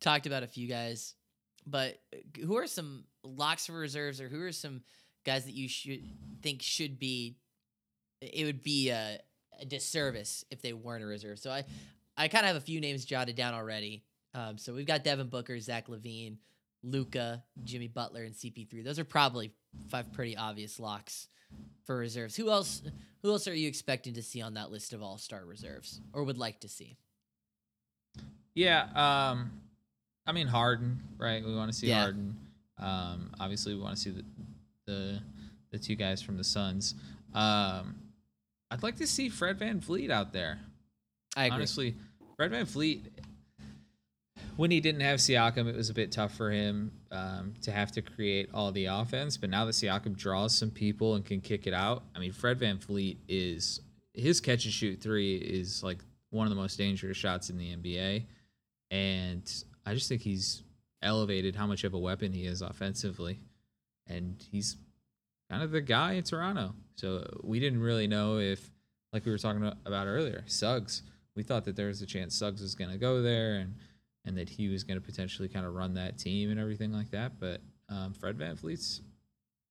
talked about a few guys, but who are some locks for reserves, or who are some guys that you should think should be? It would be a, a disservice if they weren't a reserve. So I, I kind of have a few names jotted down already. Um, so we've got Devin Booker, Zach LaVine, Luka, Jimmy Butler, and CP3. Those are probably five pretty obvious locks for reserves. Who else? Who else are you expecting to see on that list of All Star reserves, or would like to see? Yeah. Um, I mean Harden, right? We want to see Yeah. Harden. Um, obviously we want to see the, the the two guys from the Suns. Um, I'd like to see Fred VanVleet out there. I agree. Honestly, Fred VanVleet, when he didn't have Siakam, it was a bit tough for him um, to have to create all the offense. But now that Siakam draws some people and can kick it out, I mean, Fred VanVleet is his catch and shoot three is like one of the most dangerous shots in the NBA. And I just think he's elevated how much of a weapon he is offensively. And he's kind of the guy in Toronto. So we didn't really know if, like we were talking about earlier, Suggs. We thought that there was a chance Suggs was going to go there and and that he was going to potentially kind of run that team and everything like that. But um, Fred VanVleet's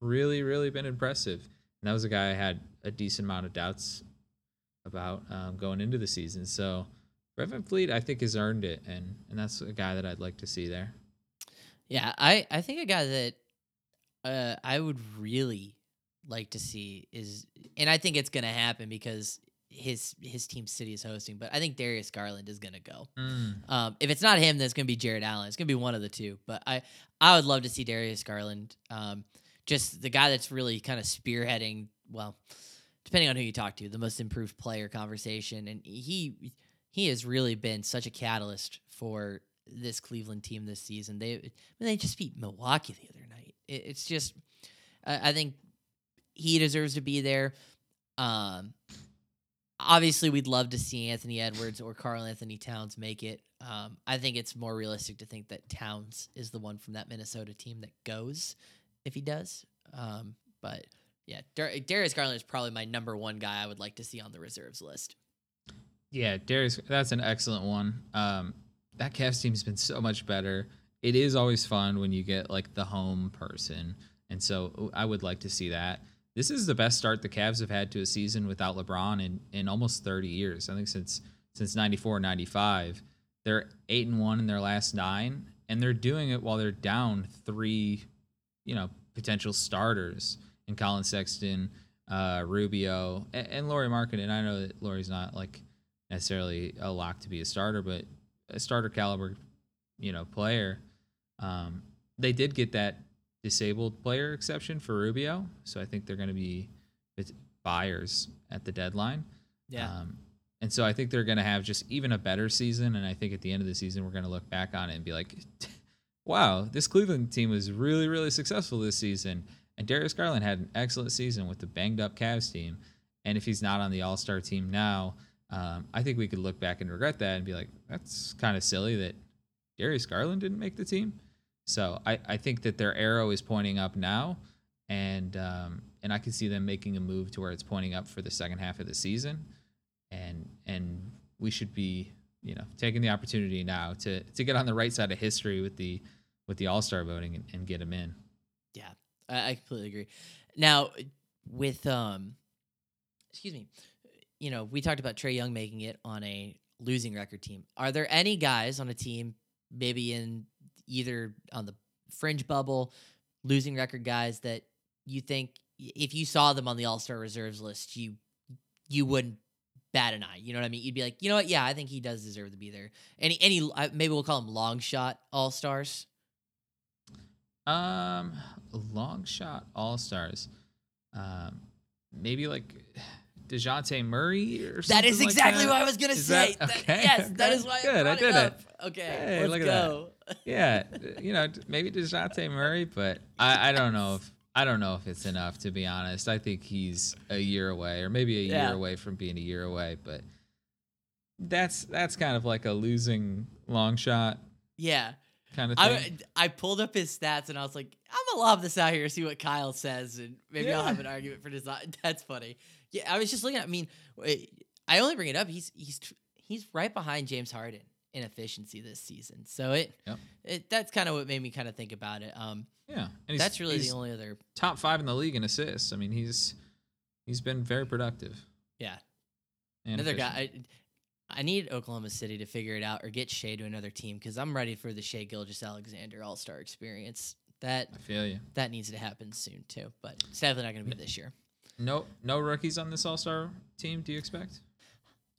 really, really been impressive. And that was a guy I had a decent amount of doubts about um, going into the season. So Fred VanVleet, I think, has earned it, and and that's a guy that I'd like to see there. Yeah, I I think a guy that uh, I would really like to see is, and I think it's gonna happen because his his team city is hosting. But I think Darius Garland is gonna go. Um, if it's not him, then it's gonna be Jarrett Allen. It's gonna be one of the two. But I I would love to see Darius Garland, um, just the guy that's really kind of spearheading. Well, depending on who you talk to, the most improved player conversation, and he he has really been such a catalyst for this Cleveland team this season. They I mean, they just beat Milwaukee the other night. It, it's just I, I think he deserves to be there. Um, obviously, we'd love to see Anthony Edwards or Karl Anthony Towns make it. Um, I think it's more realistic to think that Towns is the one from that Minnesota team that goes if he does. Um, but yeah, Dar- Darius Garland is probably my number one guy I would like to see on the reserves list. Yeah, Darius, that's an excellent one. Um, that Cavs team's been so much better. It is always fun when you get like the home person, and so I would like to see that. This is the best start the Cavs have had to a season without LeBron in, in almost 30 years. I think since since 94, 95. They're eight and one in their last nine, and they're doing it while they're down three, you know, potential starters in Collin Sexton, uh, Rubio, and, and Laurie And I know that Laurie's not like necessarily a lock to be a starter, but a starter caliber, you know, player. Um, they did get that disabled player exception for Rubio, so I think they're going to be buyers at the deadline. Yeah. Um, and so I think they're going to have just even a better season. And I think at the end of the season, we're going to look back on it and be like, wow, this Cleveland team was really, really successful this season. And Darius Garland had an excellent season with the banged up Cavs team. And if he's not on the All Star team now, um, I think we could look back and regret that and be like, that's kind of silly that Darius Garland didn't make the team. So I, I think that their arrow is pointing up now. And um, and I can see them making a move to where it's pointing up for the second half of the season and and we should be you know taking the opportunity now to to get on the right side of history with the with the All Star voting and, and, get them in. Yeah, I, I completely agree. Now with um, excuse me, you know we talked about Trae Young making it on a losing record team. Are there any guys on a team maybe in either on the fringe bubble losing record guys that you think if you saw them on the All Star reserves list you you wouldn't bat an eye. You know what I mean? You'd be like, you know what? Yeah, I think he does deserve to be there. Any any maybe we'll call him long shot all stars. Um, long shot all stars. Um, maybe like Dejounte Murray or something. That is exactly like what I was gonna is say. That, okay. That, yes, okay. that is why. Good, I, I did it. it. Okay, hey, let's look at go. That. Yeah, you know, maybe Dejounte Murray, but I, I don't know if I don't know if it's enough to be honest. I think he's a year away, or maybe a Yeah. year away from being a year away. But that's that's kind of like a losing long shot Yeah, kind of thing. I I pulled up his stats and I was like, I'm gonna lob this out here, see what Kyle says, and maybe I'll have an argument for design. That's funny. Yeah, I was just looking. at I mean, I only bring it up. He's he's he's right behind James Harden in efficiency this season. So it, Yep. it that's kind of what made me kind of think about it. Um, yeah, and he's, that's really the only other. top five in the league in assists. I mean, he's he's been very productive. Yeah, And another efficient. guy. I, need Oklahoma City to figure it out or get Shai to another team because I'm ready for the Shai Gilgeous-Alexander All Star experience. That I feel you. that needs to happen soon too, but it's definitely not going to be this year. No, no rookies on this All Star team. Do you expect?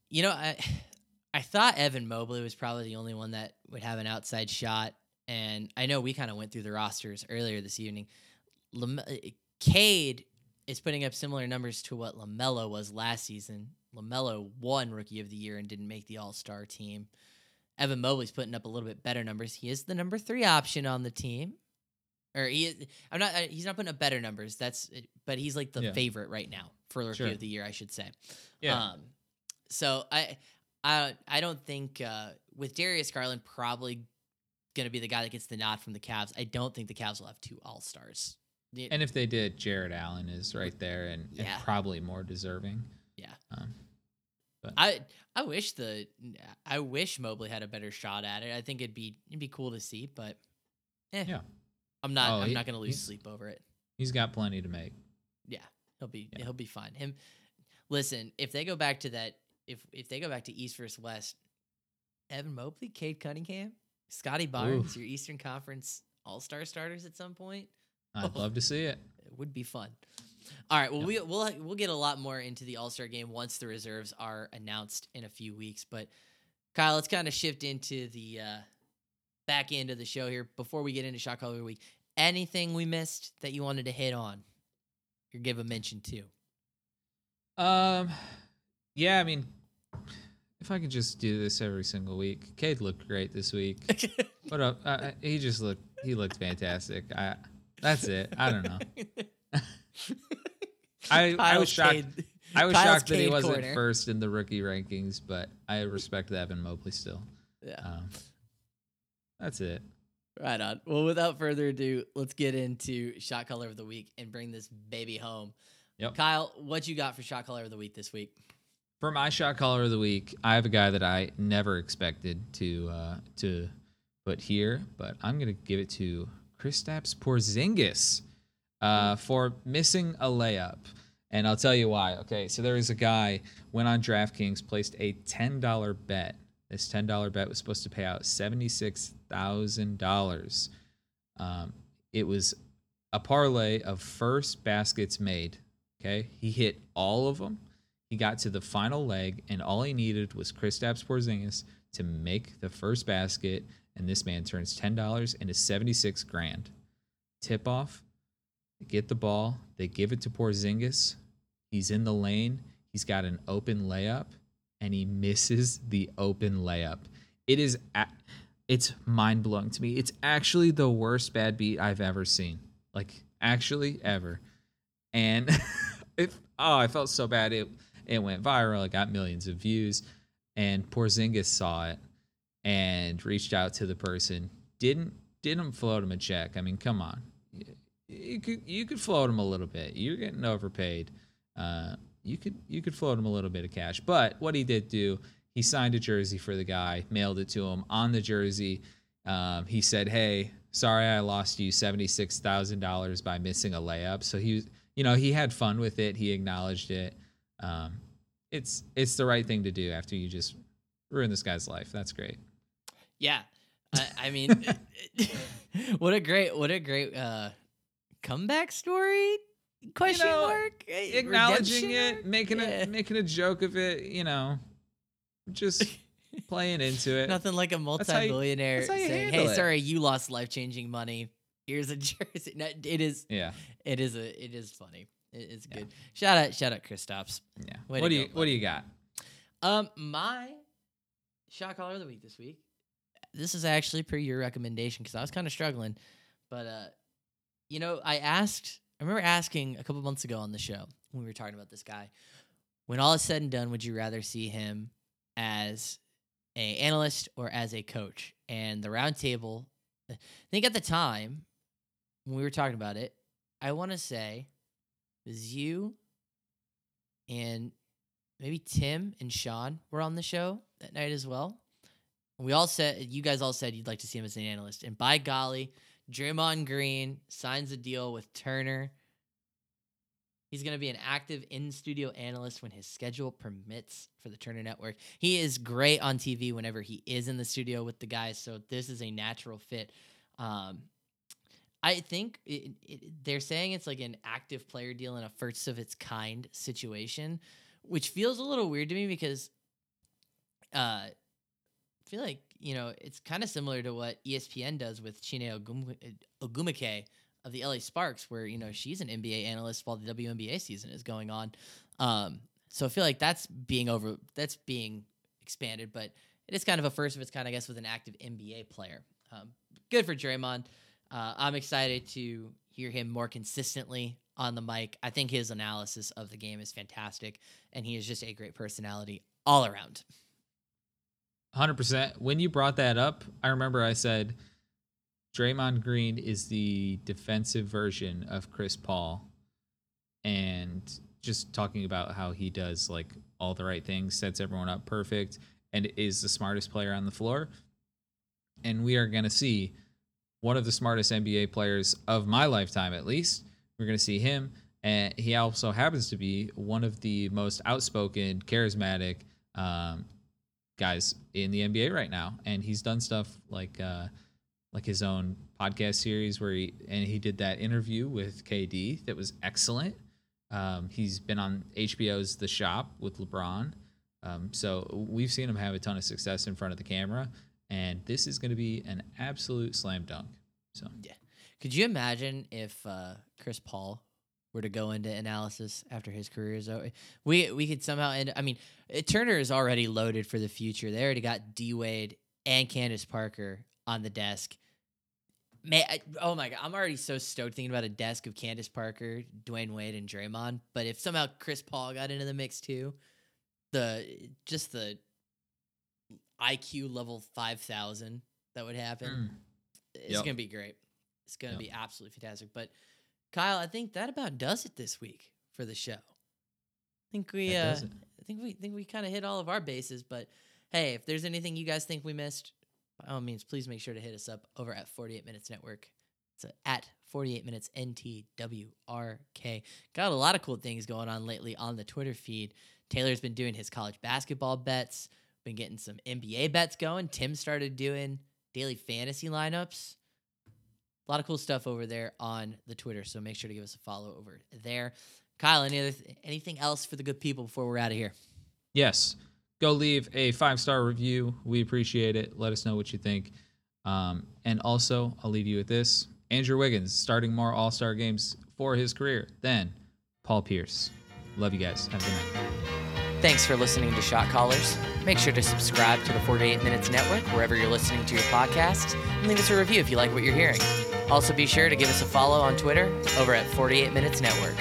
You know, I I thought Evan Mobley was probably the only one that would have an outside shot, and I know we kind of went through the rosters earlier this evening. Lam- uh, Cade is putting up similar numbers to what Lamelo was last season. Lamelo won Rookie of the Year and didn't make the All Star team. Evan Mobley's putting up a little bit better numbers. He is the number three option on the team, or he is. I'm not. uh, He's not putting up better numbers. That's. But he's like the Yeah. favorite right now for Rookie Sure. of the Year, I should say. Yeah. Um, so I, I, I don't think uh, with Darius Garland probably going to be the guy that gets the nod from the Cavs. I don't think the Cavs will have two All Stars. And if they did, Jarrett Allen is right there and, and probably more deserving. Yeah. Um, but I, I wish the, I wish Mobley had a better shot at it. I think it'd be, it'd be cool to see, but, eh, Yeah. I'm not, Oh, I'm he- not going to lose sleep over it. he's got plenty to make. Yeah, he'll be, Yeah. he'll be fine. Him, listen, if they go back to that, if if they go back to East versus West, Evan Mobley, Cade Cunningham, Scottie Barnes, Oof. your Eastern Conference All Star starters at some point. I'd love to see it. It would be fun. All right, well we we'll we'll get a lot more into the All Star game once the reserves are announced in a few weeks. But Kyle, let's kind of shift into the uh, back end of the show here before we get into shot caller week. Anything we missed that you wanted to hit on or give a mention to? Um, yeah, I mean, if I could just do this every single week, Cade looked great this week. What up? Uh, he just looked. He looked fantastic. I. That's it. I don't know. I I was shocked. Cade- I was Kyle's shocked that he wasn't corner. first in the rookie rankings, but I respect Evan Mobley still. Yeah. Um, that's it. Right on. Well, without further ado, let's get into shot caller of the week and bring this baby home. Yep. Kyle, what you got for shot caller of the week this week? For my shot caller of the week, I have a guy that I never expected to uh, to put here, but I'm gonna give it to Kristaps Porzingis uh, for missing a layup, and I'll tell you why. Okay, so there was a guy went on DraftKings, placed a ten dollar bet. This ten dollar bet was supposed to pay out seventy six thousand dollars. Um, it was a parlay of first baskets made. Okay, he hit all of them. He got to the final leg, and all he needed was Kristaps Porzingis to make the first basket, and this man turns ten dollars into seventy six grand. Tip off, get the ball, they give it to Porzingis. He's in the lane. He's got an open layup, and he misses the open layup. It is, a- it's mind blowing to me. It's actually the worst bad beat I've ever seen. Like actually ever. And it, oh, I felt so bad. It it went viral. It got millions of views. And Porzingis saw it and reached out to the person. Didn't didn't float him a check. I mean, come on. You, could you could float him a little bit. You're getting overpaid. Uh, you could you could float him a little bit of cash. But what he did do, he signed a jersey for the guy, mailed it to him. On the jersey, um, he said, "Hey, sorry I lost you seventy six thousand dollars by missing a layup." So he, you know, he had fun with it. He acknowledged it. Um, it's it's the right thing to do after you just ruin this guy's life. That's great. Yeah. I, I mean, what a great, what a great uh, comeback story? Question know, mark? Eh, Acknowledging redemption it, making Yeah. a making a joke of it. You know, just playing into it. Nothing like a multi-billionaire you saying, "Hey, it." sorry, you lost life-changing money. Here's a jersey." No, it is, Yeah, it is a, it is funny. It is Yeah. good. Shout out, shout out, Kristaps. yeah. Way what do you go, What do you got? Um, my shot caller of the week this week. This is actually per your recommendation because I was kind of struggling, but uh, you know, I asked. I remember asking a couple months ago on the show when we were talking about this guy. When all is said and done, would you rather see him as a analyst or as a coach? And the roundtable, I think at the time when we were talking about it, I want to say it was you and maybe Tim and Sean were on the show that night as well. We all said you guys all said you'd like to see him as an analyst, and by golly, Draymond Green signs a deal with Turner. He's going to be an active in studio analyst when his schedule permits for the Turner Network. He is great on TV whenever he is in the studio with the guys, so this is a natural fit. Um, I think it, it, they're saying it's like an active player deal in a first of its kind situation, which feels a little weird to me because uh, I feel like you know it's kind of similar to what ESPN does with Chiney Ogum- Ogwumike of the LA Sparks, where you know she's an NBA analyst while the WNBA season is going on. Um, so I feel like that's being over, that's being expanded, but it is kind of a first of its kind, I guess, with an active NBA player. Um, good for Draymond. Uh, I'm excited to hear him more consistently on the mic. I think his analysis of the game is fantastic, and he is just a great personality all around. Hundred percent. When you brought that up, I remember I said Draymond Green is the defensive version of Chris Paul, and just talking about how he does like all the right things, sets everyone up perfect, and is the smartest player on the floor. And we are going to see one of the smartest NBA players of my lifetime, at least. We're going to see him, and he also happens to be one of the most outspoken, charismatic. Um, guys in the NBA right now, and he's done stuff like uh, like his own podcast series where he and he did that interview with KD that was excellent. Um, he's been on HBO's The Shop with LeBron, um, so we've seen him have a ton of success in front of the camera, and this is going to be an absolute slam dunk. So yeah, Could you imagine if uh, Chris Paul were to go into analysis after his career is over? We we could somehow end. I mean, uh, Turner is already loaded for the future. They already got D Wade and Candace Parker on the desk. Man, I, oh my god, I'm already so stoked thinking about a desk of Candace Parker, Dwyane Wade, and Draymond. But if somehow Chris Paul got into the mix too, the just the IQ level five thousand that would happen Mm. it's Yep. gonna be great. It's gonna Yep. be absolutely fantastic. But Kyle, I think that about does it this week for the show. I think we, uh. I think we think we kind of hit all of our bases. But hey, if there's anything you guys think we missed, by all means, please make sure to hit us up over at 48 Minutes Network. It's uh, at 48 Minutes NTWRK. Got a lot of cool things going on lately on the Twitter feed. Taylor's been doing his college basketball bets. Been getting some NBA bets going. Tim started doing daily fantasy lineups. A lot of cool stuff over there on the Twitter. So make sure to give us a follow over there. Kyle, any other th- anything else for the good people before we're out of here? Yes. Go leave a five star review. We appreciate it. Let us know what you think. Um, and also, I'll leave you with this Andrew Wiggins starting more All Star games for his career than Paul Pierce. Love you guys. Have a good night. Thanks for listening to Shot Callers. Make sure to subscribe to the 48 Minutes Network wherever you're listening to your podcast and leave us a review if you like what you're hearing. Also, be sure to give us a follow on Twitter over at 48 Minutes Network.